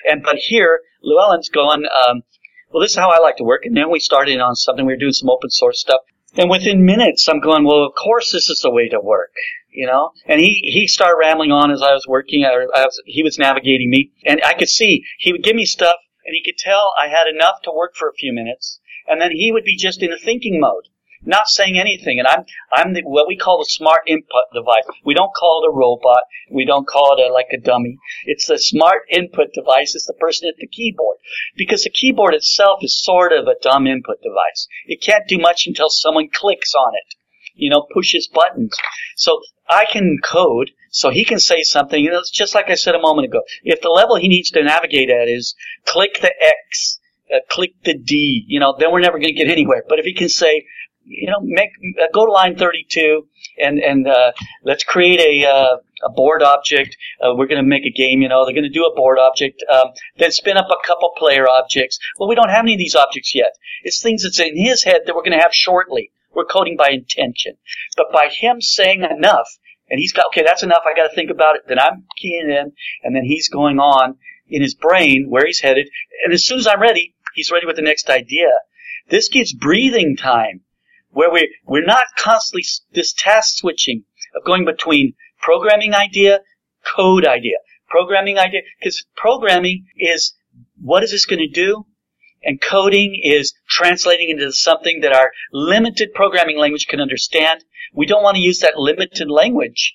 And but here, Llewellyn's going. Um, well, this is how I like to work. And then we started on something. We were doing some open source stuff. And within minutes, I'm going, well, of course this is the way to work, you know? And he, he started rambling on as I was working. I, I was, he was navigating me and I could see he would give me stuff and he could tell I had enough to work for a few minutes. And then he would be just in a thinking mode, not saying anything. And I'm, I'm the, what we call the smart input device. We don't call it a robot. We don't call it a, like a dummy. It's the smart input device. It's the person at the keyboard because the keyboard itself is sort of a dumb input device. It can't do much until someone clicks on it, you know, pushes buttons. So I can code, so he can say something, you know, it's just like I said a moment ago. If the level he needs to navigate at is click the X, uh, click the D, you know, then we're never going to get anywhere. But if he can say, you know, make uh, go to line 32 and and uh, let's create a uh, a board object. Uh, we're going to make a game. You know, they're going to do a board object. Um, then spin up a couple player objects. Well, we don't have any of these objects yet. It's things that's in his head that we're going to have shortly. We're coding by intention, but by him saying enough, and he's got okay, that's enough. I got to think about it. Then I'm keying in, and then he's going on in his brain where he's headed. And as soon as I'm ready, he's ready with the next idea. This gives breathing time where we we're not constantly this task switching of going between programming idea, code idea, programming idea, because programming is what is this going to do, and coding is translating into something that our limited programming language can understand. We don't want to use that limited language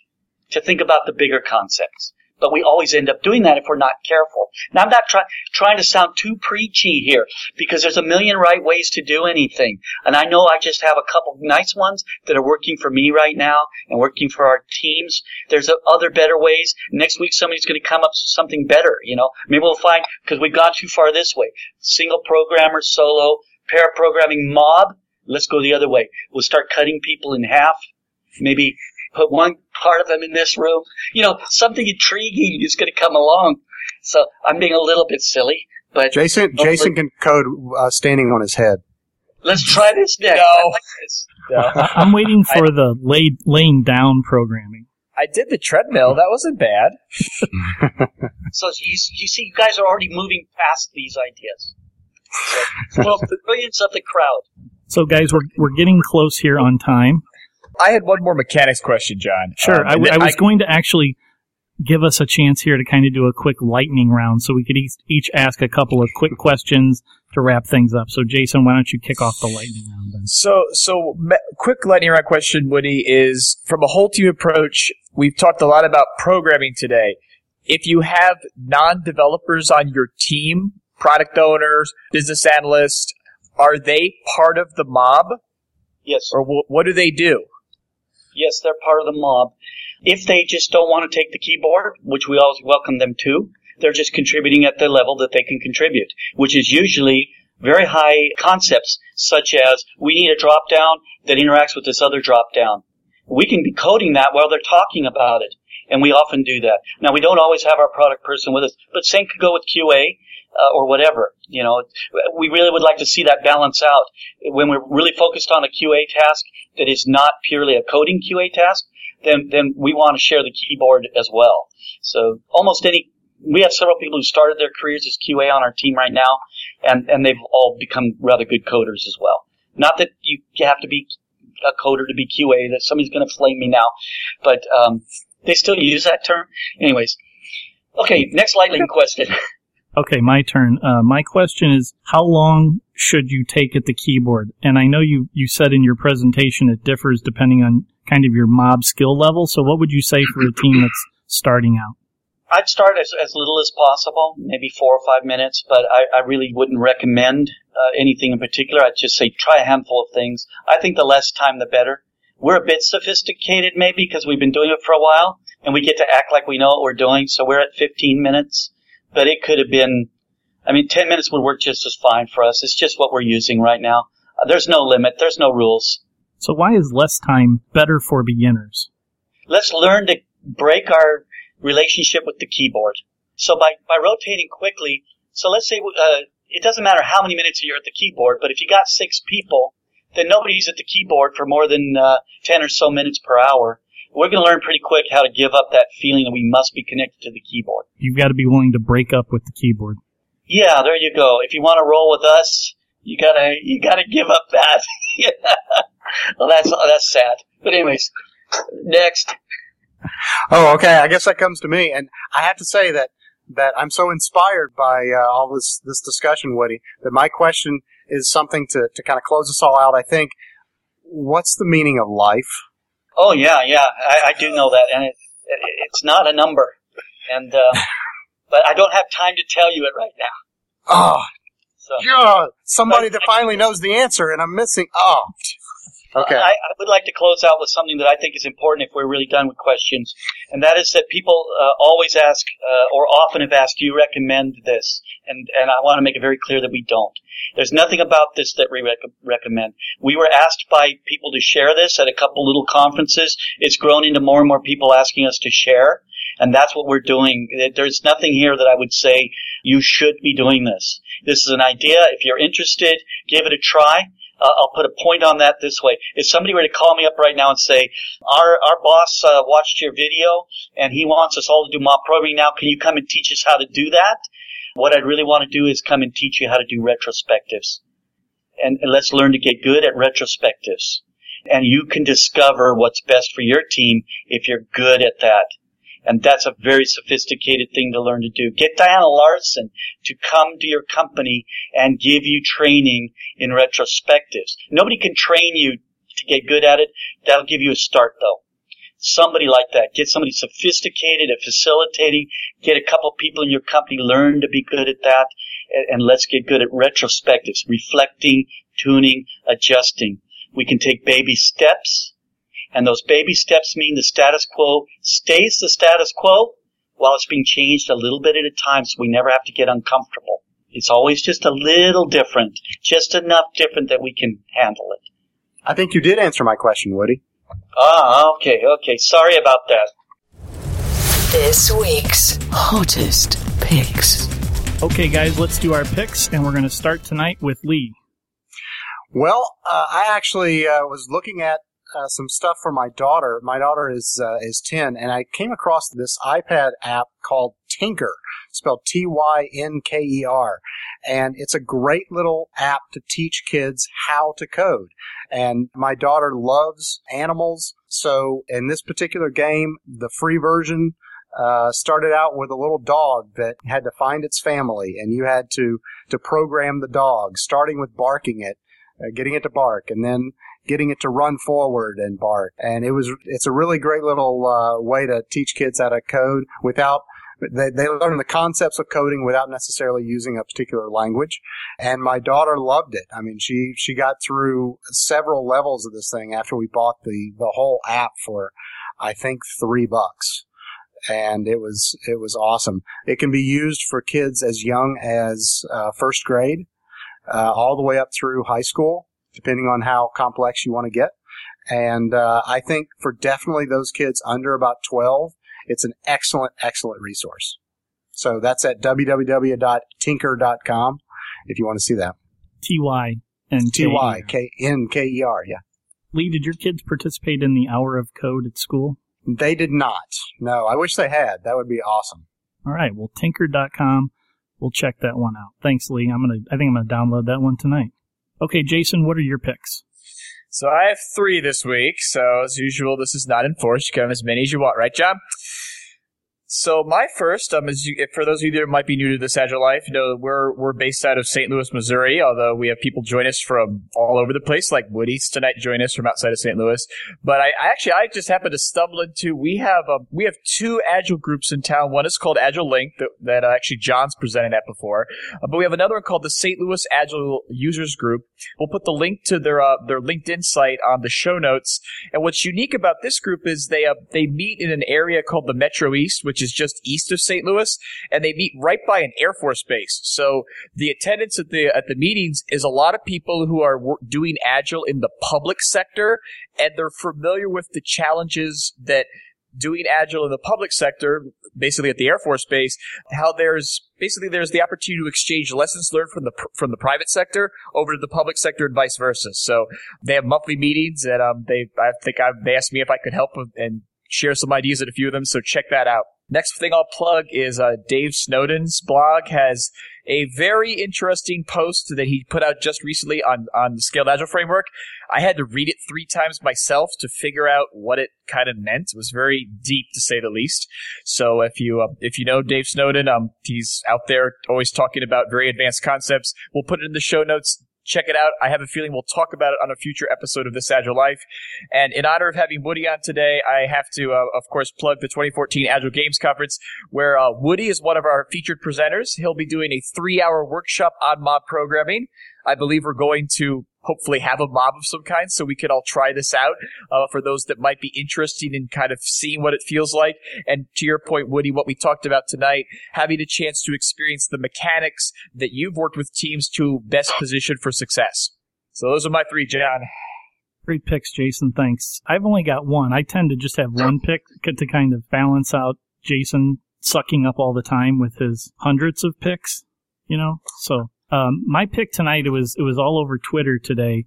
to think about the bigger concepts. But we always end up doing that if we're not careful. Now I'm not try- trying to sound too preachy here because there's a million right ways to do anything. And I know I just have a couple nice ones that are working for me right now and working for our teams. There's other better ways. Next week somebody's going to come up with something better, you know. Maybe we'll find, because we've gone too far this way. Single programmer, solo, pair programming mob. Let's go the other way. We'll start cutting people in half. Maybe put one part of them in this room. You know, something intriguing is going to come along. So I'm being a little bit silly, but Jason, Jason can code uh, standing on his head. let's try this next. No. I like this. No. I- I'm waiting for the lay, laying down programming. I did the treadmill. That wasn't bad. So you, you see, you guys are already moving past these ideas. So, well, the brilliance of the crowd. So, guys, we're we're getting close here on time. I had one more mechanics question, John. Sure, Um, I, and w- I then was going to actually give us a chance here to kind of do a quick lightning round, so we could each, each ask a couple of quick questions to wrap things up. So, Jason, why don't you kick off the lightning round then? So, so me- quick lightning round question, Woody, is from a whole team approach. We've talked a lot about programming today. If you have non-developers on your team, product owners, business analysts, are they part of the mob, Yes. or wh- what do they do? Yes, they're part of the mob. If they just don't want to take the keyboard, which we always welcome them to, they're just contributing at the level that they can contribute, which is usually very high concepts such as we need a drop down that interacts with this other drop down. We can be coding that while they're talking about it. And we often do that. Now we don't always have our product person with us, but same could go with QA uh, or whatever. You know, we really would like to see that balance out. When we're really focused on a QA task that is not purely a coding QA task, then then we want to share the keyboard as well. So almost any we have several people who started their careers as QA on our team right now, and and they've all become rather good coders as well. Not that you have to be a coder to be QA. That somebody's going to flame me now, but um, they still use that term. Anyways, okay. Next lightning question. Okay, my turn. Uh, my question is, how long should you take at the keyboard? And I know you, you said in your presentation it differs depending on kind of your mob skill level. So what would you say for a team that's starting out? I'd start as, as little as possible, maybe four or five minutes, but I, I really wouldn't recommend uh, anything in particular. I'd just say try a handful of things. I think the less time, the better. We're a bit sophisticated maybe because we've been doing it for a while and we get to act like we know what we're doing. So we're at 15 minutes but it could have been, I mean, 10 minutes would work just as fine for us. It's just what we're using right now. Uh, there's no limit. There's no rules. So why is less time better for beginners? Let's learn to break our relationship with the keyboard. So by, by rotating quickly, so let's say, uh, it doesn't matter how many minutes you're at the keyboard, but if you got six people, then nobody's at the keyboard for more than uh, 10 or so minutes per hour we're going to learn pretty quick how to give up that feeling that we must be connected to the keyboard. You've got to be willing to break up with the keyboard. Yeah, there you go. If you want to roll with us, you gotta you gotta give up that. well, that's that's sad. But anyways, next. Oh, okay. I guess that comes to me, and I have to say that that I'm so inspired by uh, all this this discussion, Woody. That my question is something to to kind of close us all out. I think, what's the meaning of life? Oh yeah, yeah, I, I do know that, and it, it, it's not a number, and uh, but I don't have time to tell you it right now. Oh, so, God, somebody that finally knows the answer, and I'm missing. Oh, okay. I, I, would like to close out with something that I think is important if we're really done with questions, and that is that people uh, always ask, uh, or often have asked, "Do you recommend this?" And and I want to make it very clear that we don't. There's nothing about this that we rec- recommend. We were asked by people to share this at a couple little conferences. It's grown into more and more people asking us to share. And that's what we're doing. There's nothing here that I would say you should be doing this. This is an idea. If you're interested, give it a try. Uh, I'll put a point on that this way. If somebody were to call me up right now and say, our, our boss uh, watched your video and he wants us all to do mob programming now, can you come and teach us how to do that? What I'd really want to do is come and teach you how to do retrospectives. And, and let's learn to get good at retrospectives. And you can discover what's best for your team if you're good at that. And that's a very sophisticated thing to learn to do. Get Diana Larsen to come to your company and give you training in retrospectives. Nobody can train you to get good at it. That'll give you a start though somebody like that. Get somebody sophisticated at facilitating. Get a couple people in your company, learn to be good at that, and, let's get good at retrospectives, reflecting, tuning, adjusting. We can take baby steps, and those baby steps mean the status quo stays the status quo while it's being changed a little bit at a time so we never have to get uncomfortable. It's always just a little different, just enough different that we can handle it. I think you did answer my question, Woody. Ah, okay, okay. Sorry about that. This week's hottest picks. Okay, guys, let's do our picks, and we're going to start tonight with Lee. Well, uh, I actually uh, was looking at uh, some stuff for my daughter. My daughter is uh, is ten, and I came across this iPad app called Tynker, spelled T Y N K E R, and it's a great little app to teach kids how to code. And my daughter loves animals, so in this particular game, the free version uh, started out with a little dog that had to find its family, and you had to to program the dog, starting with barking it, uh, getting it to bark, and then getting it to run forward and bark. And it was it's a really great little uh, way to teach kids how to code without they, they learn the concepts of coding without necessarily using a particular language. And my daughter loved it. I mean, she, she got through several levels of this thing after we bought the, the whole app for, I think, three bucks. And it was, it was awesome. It can be used for kids as young as uh, first grade, uh, all the way up through high school, depending on how complex you want to get. And uh, I think for definitely those kids under about 12, it's an excellent, excellent resource. So that's at www.tynker.com if you want to see that. T Y and T Y K N K E R, yeah. Lee, did your kids participate in the hour of code at school? They did not. No, I wish they had. That would be awesome. All right. Well, tinker.com. We'll check that one out. Thanks, Lee. I'm gonna. I think I'm gonna download that one tonight. Okay, Jason. What are your picks? So I have three this week. So as usual, this is not enforced. You can have as many as you want, right, John? So my first, um, is you, for those of you that might be new to this Agile Life, you know we're we're based out of St. Louis, Missouri. Although we have people join us from all over the place, like Woody's tonight join us from outside of St. Louis. But I, I actually I just happened to stumble into we have um, we have two Agile groups in town. One is called Agile Link that, that uh, actually John's presented at before, uh, but we have another one called the St. Louis Agile Users Group. We'll put the link to their uh, their LinkedIn site on the show notes. And what's unique about this group is they uh, they meet in an area called the Metro East, which is just east of St. Louis, and they meet right by an Air Force base. So the attendance at the at the meetings is a lot of people who are doing agile in the public sector, and they're familiar with the challenges that doing agile in the public sector, basically at the Air Force Base, how there's basically there's the opportunity to exchange lessons learned from the from the private sector over to the public sector and vice versa. So they have monthly meetings, and um, they I think I've, they asked me if I could help and share some ideas at a few of them. So check that out. Next thing I'll plug is uh, Dave Snowden's blog has a very interesting post that he put out just recently on, on the Scaled Agile framework. I had to read it three times myself to figure out what it kind of meant. It was very deep to say the least. So if you uh, if you know Dave Snowden, um, he's out there always talking about very advanced concepts. We'll put it in the show notes. Check it out. I have a feeling we'll talk about it on a future episode of This Agile Life. And in honor of having Woody on today, I have to, uh, of course, plug the 2014 Agile Games Conference, where uh, Woody is one of our featured presenters. He'll be doing a three-hour workshop on mob programming. I believe we're going to hopefully have a mob of some kind so we can all try this out uh, for those that might be interested in kind of seeing what it feels like. And to your point, Woody, what we talked about tonight, having a chance to experience the mechanics that you've worked with teams to best position for success. So those are my three, John. Great picks, Jason. Thanks. I've only got one. I tend to just have one pick to kind of balance out Jason sucking up all the time with his hundreds of picks, you know? So um, my pick tonight it was it was all over Twitter today.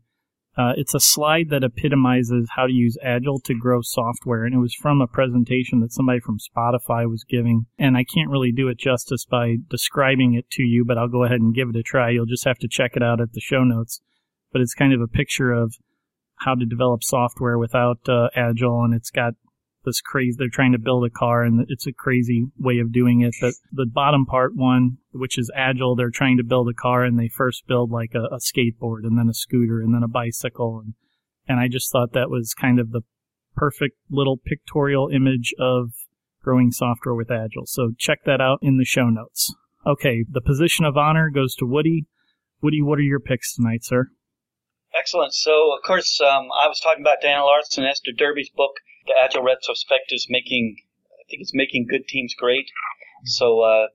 Uh, it's a slide that epitomizes how to use Agile to grow software, and it was from a presentation that somebody from Spotify was giving. And I can't really do it justice by describing it to you, but I'll go ahead and give it a try. You'll just have to check it out at the show notes. But it's kind of a picture of how to develop software without uh, Agile, and it's got this crazy. They're trying to build a car, and it's a crazy way of doing it. But the bottom part one, which is agile, they're trying to build a car, and they first build like a, a skateboard, and then a scooter, and then a bicycle, and and I just thought that was kind of the perfect little pictorial image of growing software with agile. So check that out in the show notes. Okay, the position of honor goes to Woody. Woody, what are your picks tonight, sir? Excellent. So, of course, um, I was talking about Daniel Larsen and Esther Derby's book, The Agile Retrospect, is making, I think it's making good teams great. So, uh,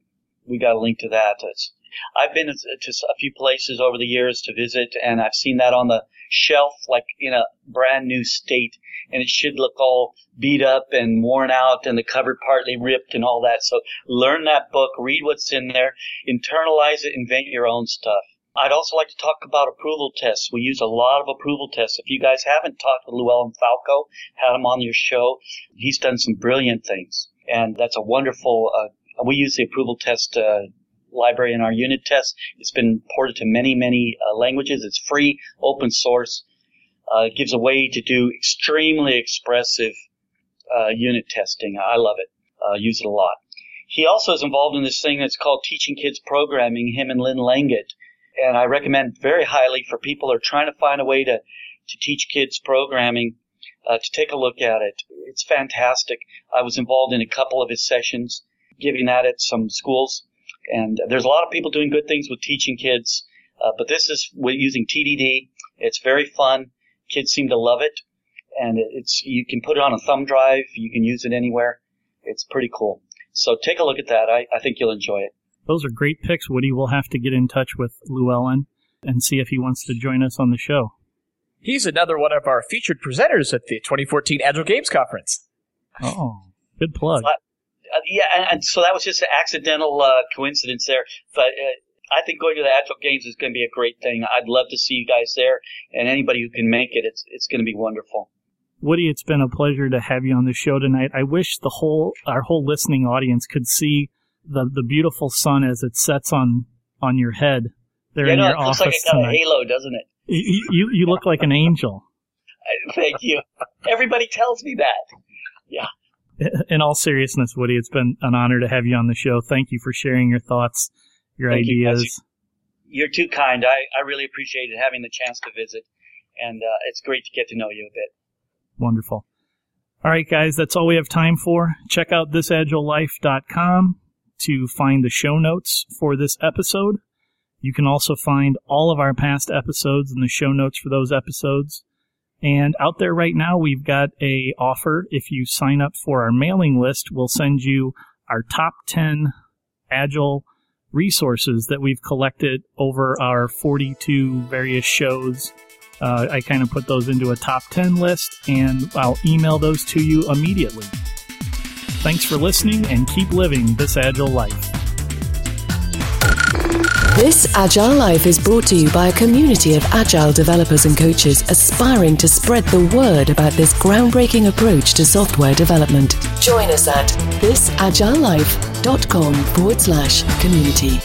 we got a link to that. It's, I've been to a few places over the years to visit, and I've seen that on the shelf, like in a brand new state, and it should look all beat up and worn out, and the cover partly ripped and all that. So learn that book, read what's in there, internalize it, invent your own stuff. I'd also like to talk about approval tests. We use a lot of approval tests. If you guys haven't talked with Llewellyn Falco, had him on your show, he's done some brilliant things. And that's a wonderful, uh, we use the approval test, uh, library in our unit test. It's been ported to many, many uh, languages. It's free, open source. Uh, it gives a way to do extremely expressive uh, unit testing. I love it. Uh, use it a lot. He also is involved in this thing that's called Teaching Kids Programming, him and Lynn Langit and I recommend very highly for people who are trying to find a way to, to teach kids programming uh, to take a look at it. It's fantastic. I was involved in a couple of his sessions. giving that at some schools. And there's a lot of people doing good things with teaching kids. Uh, but this is using TDD. It's very fun. Kids seem to love it. And it's, you can put it on a thumb drive. You can use it anywhere. It's pretty cool. So take a look at that. I, I think you'll enjoy it. Those are great picks, Woody. We'll have to get in touch with Llewellyn and see if he wants to join us on the show. He's another one of our featured presenters at the 2014 Agile Games Conference. Oh, good plug. Uh, yeah, and, and, so that was just an accidental uh, coincidence there. But uh, I think going to the Agile Games is going to be a great thing. I'd love to see you guys there, and anybody who can make it, it's it's going to be wonderful. Woody, it's been a pleasure to have you on the show tonight. I wish the whole our whole listening audience could see the the beautiful sun as it sets on on your head there yeah, in no, your it looks office like it got tonight. a halo, doesn't it? You, you you look like an angel. Thank you. Everybody tells me that. Yeah. In all seriousness, Woody, it's been an honor to have you on the show. Thank you for sharing your thoughts, your Thank you, ideas. guys. You're too kind. I, I really appreciated having the chance to visit, and uh, it's great to get to know you a bit. Wonderful. All right, guys, that's all we have time for. Check out thisagilelife.com to find the show notes for this episode. You can also find all of our past episodes and the show notes for those episodes. And out there right now, we've got a offer. If you sign up for our mailing list, we'll send you our top 10 agile resources that we've collected over our 42 various shows. Uh, I kind of put those into a top 10 list and I'll email those to you immediately. Thanks for listening and keep living this agile life. This Agile Life is brought to you by a community of agile developers and coaches aspiring to spread the word about this groundbreaking approach to software development. Join us at thisagilelife.com forward slash community.